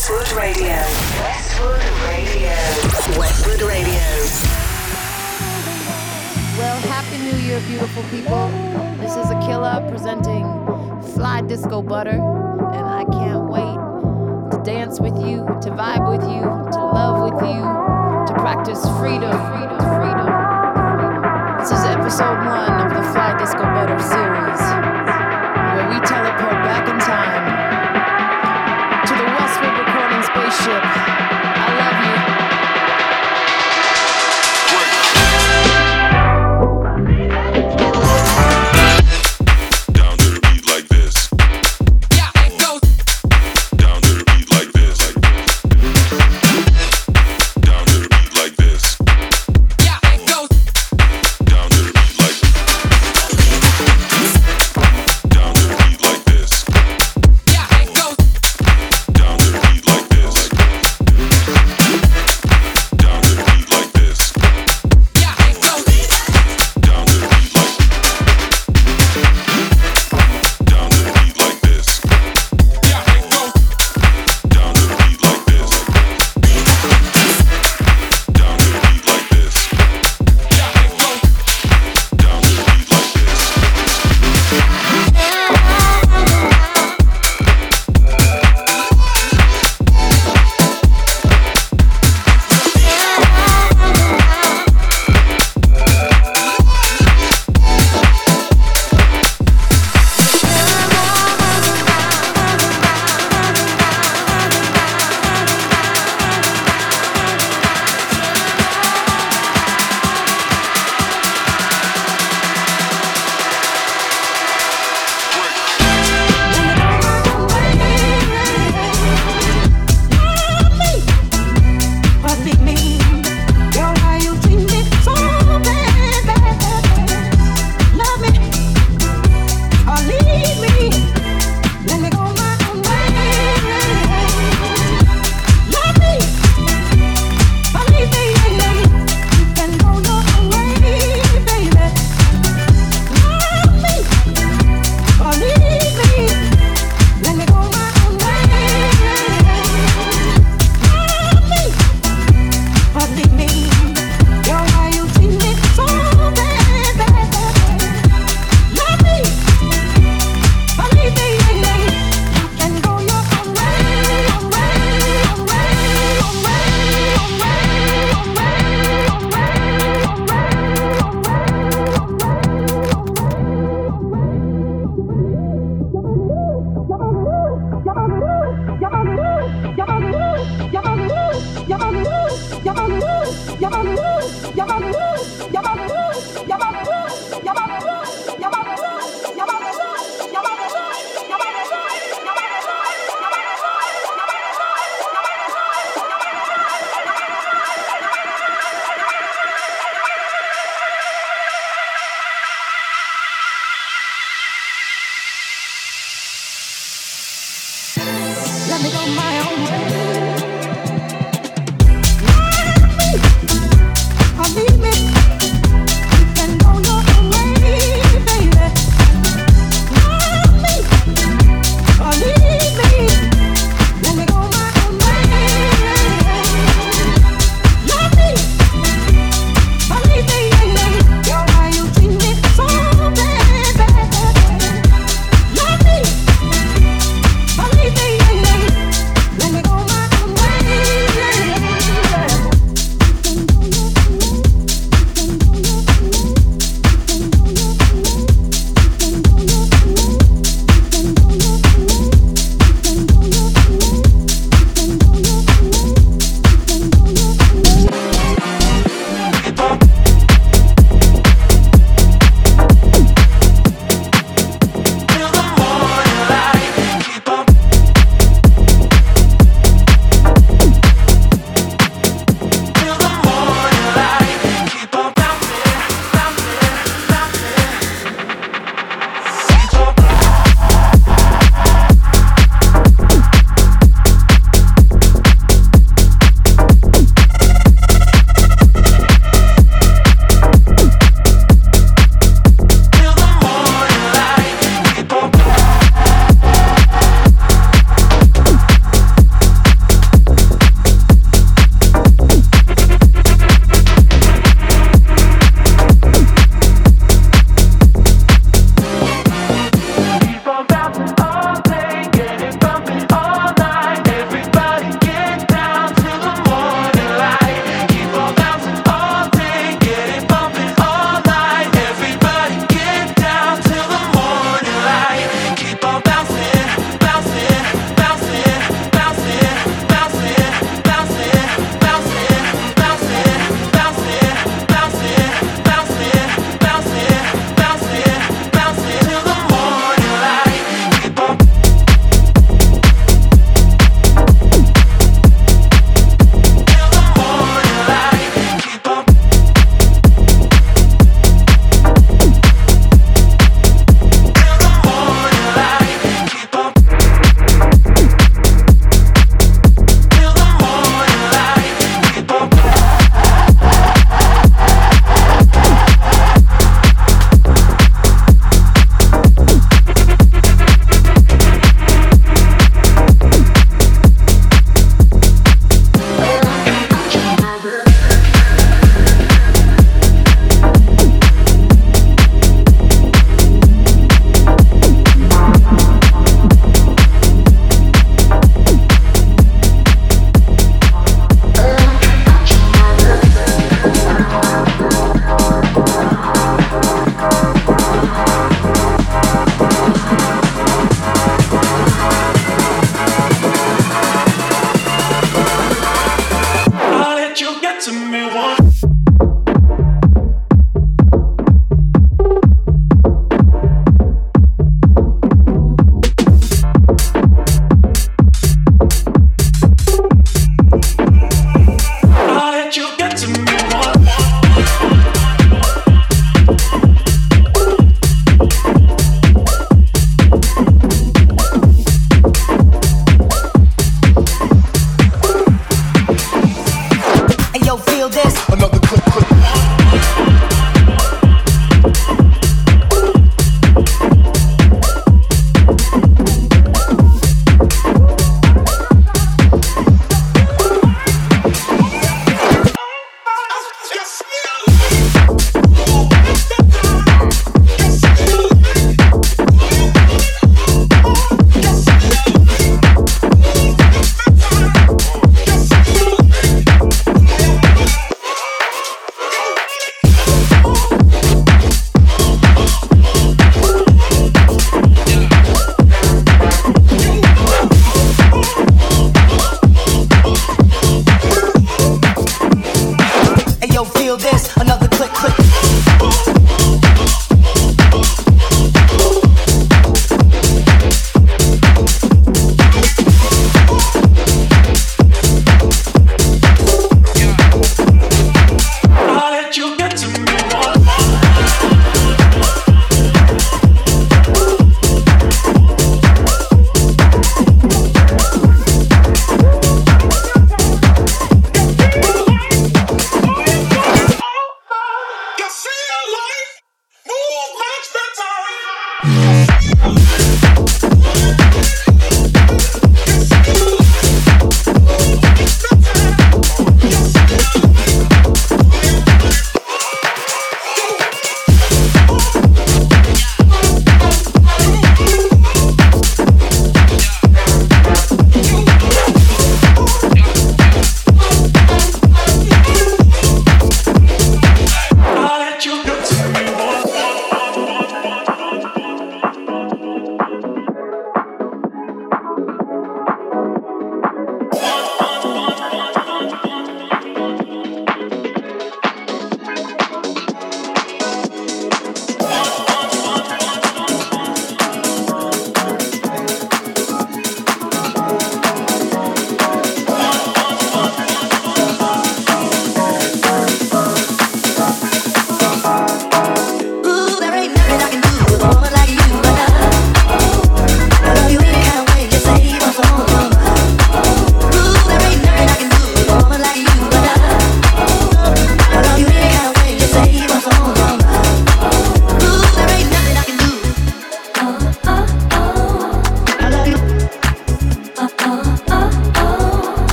Westwood Radio. Westwood Radio. Westwood Radio. Well, happy new year, beautiful people. This is Akila presenting Fly Disco Butter, and I can't wait to dance with you, to vibe with you, to love with you, to practice freedom, freedom, freedom. This is episode one of the Fly Disco Butter series, where we teleport back in time relationship.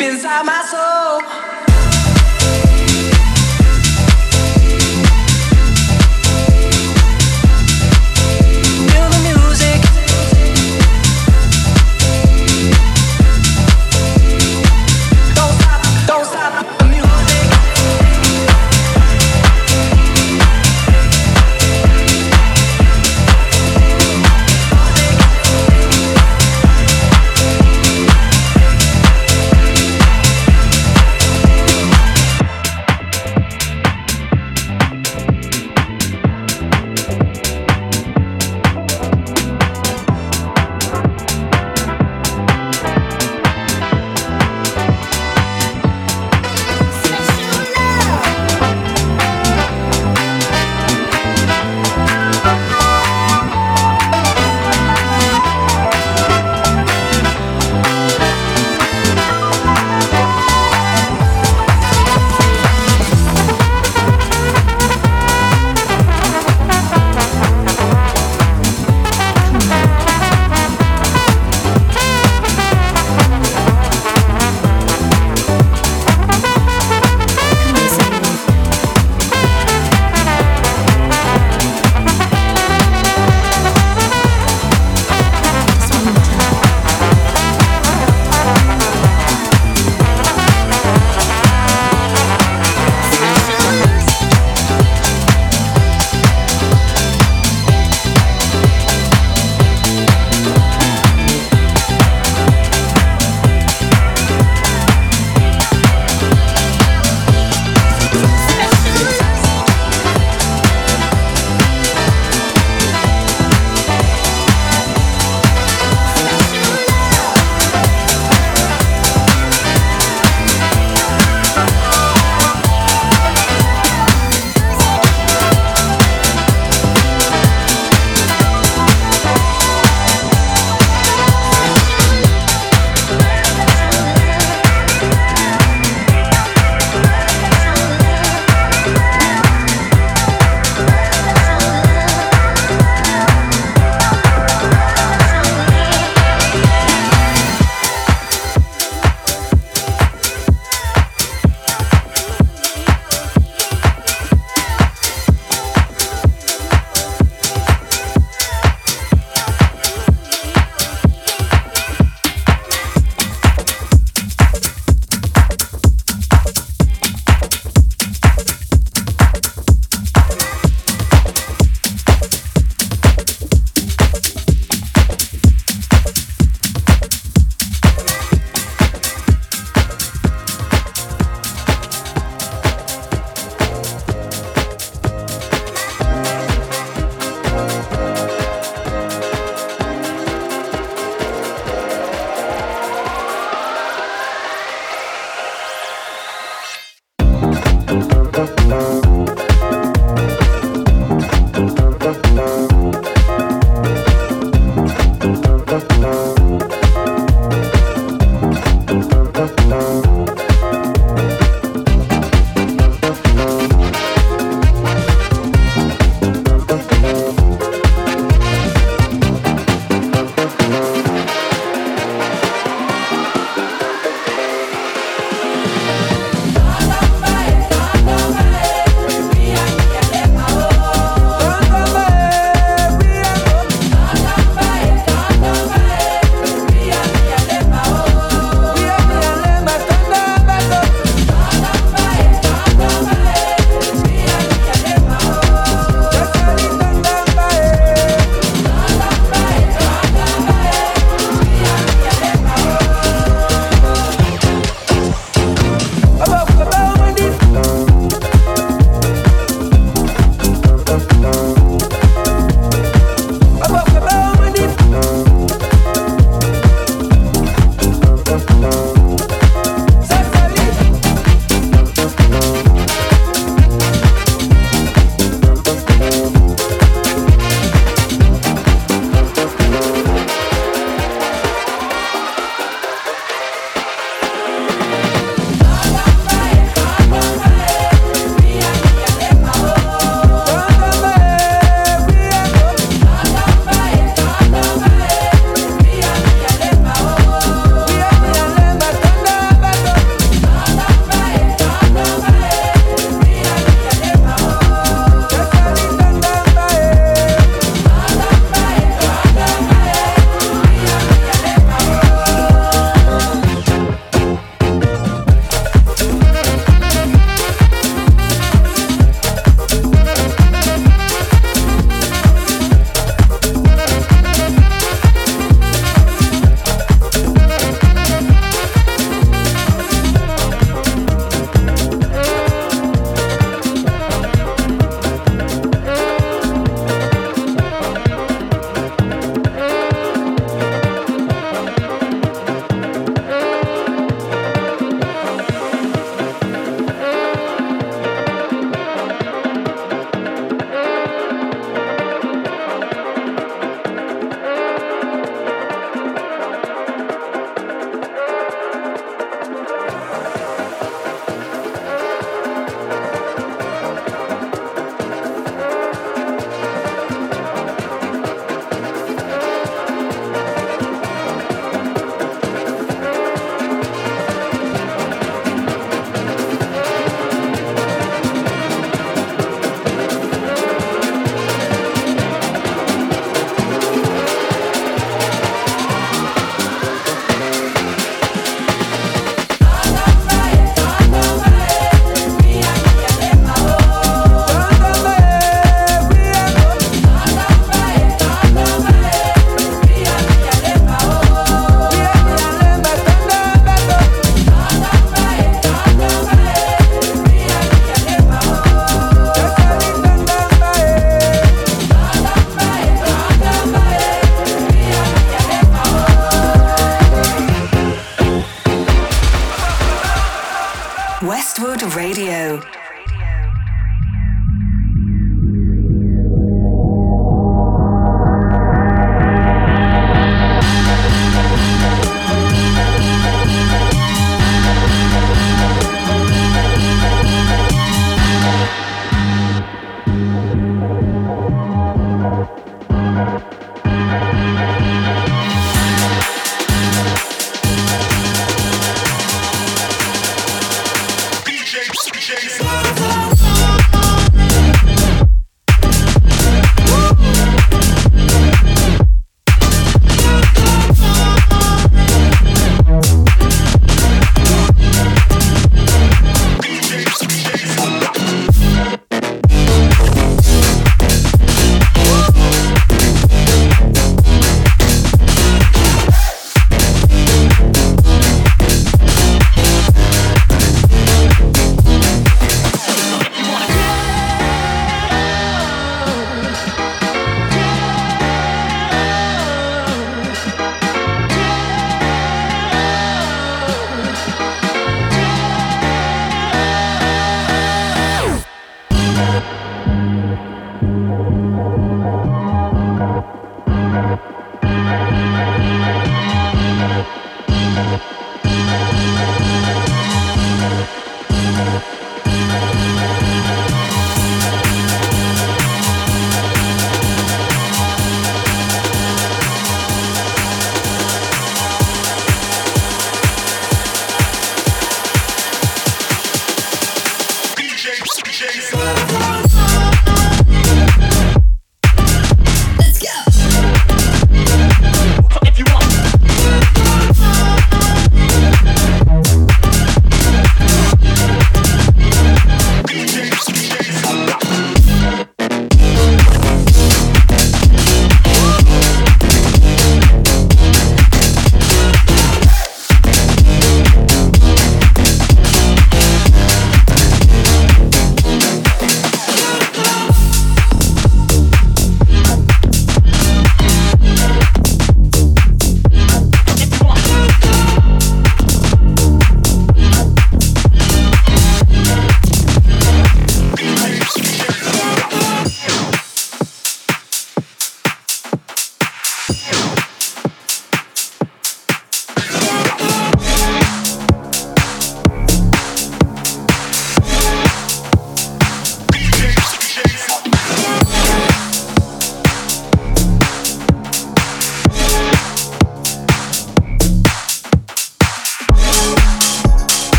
Deep inside my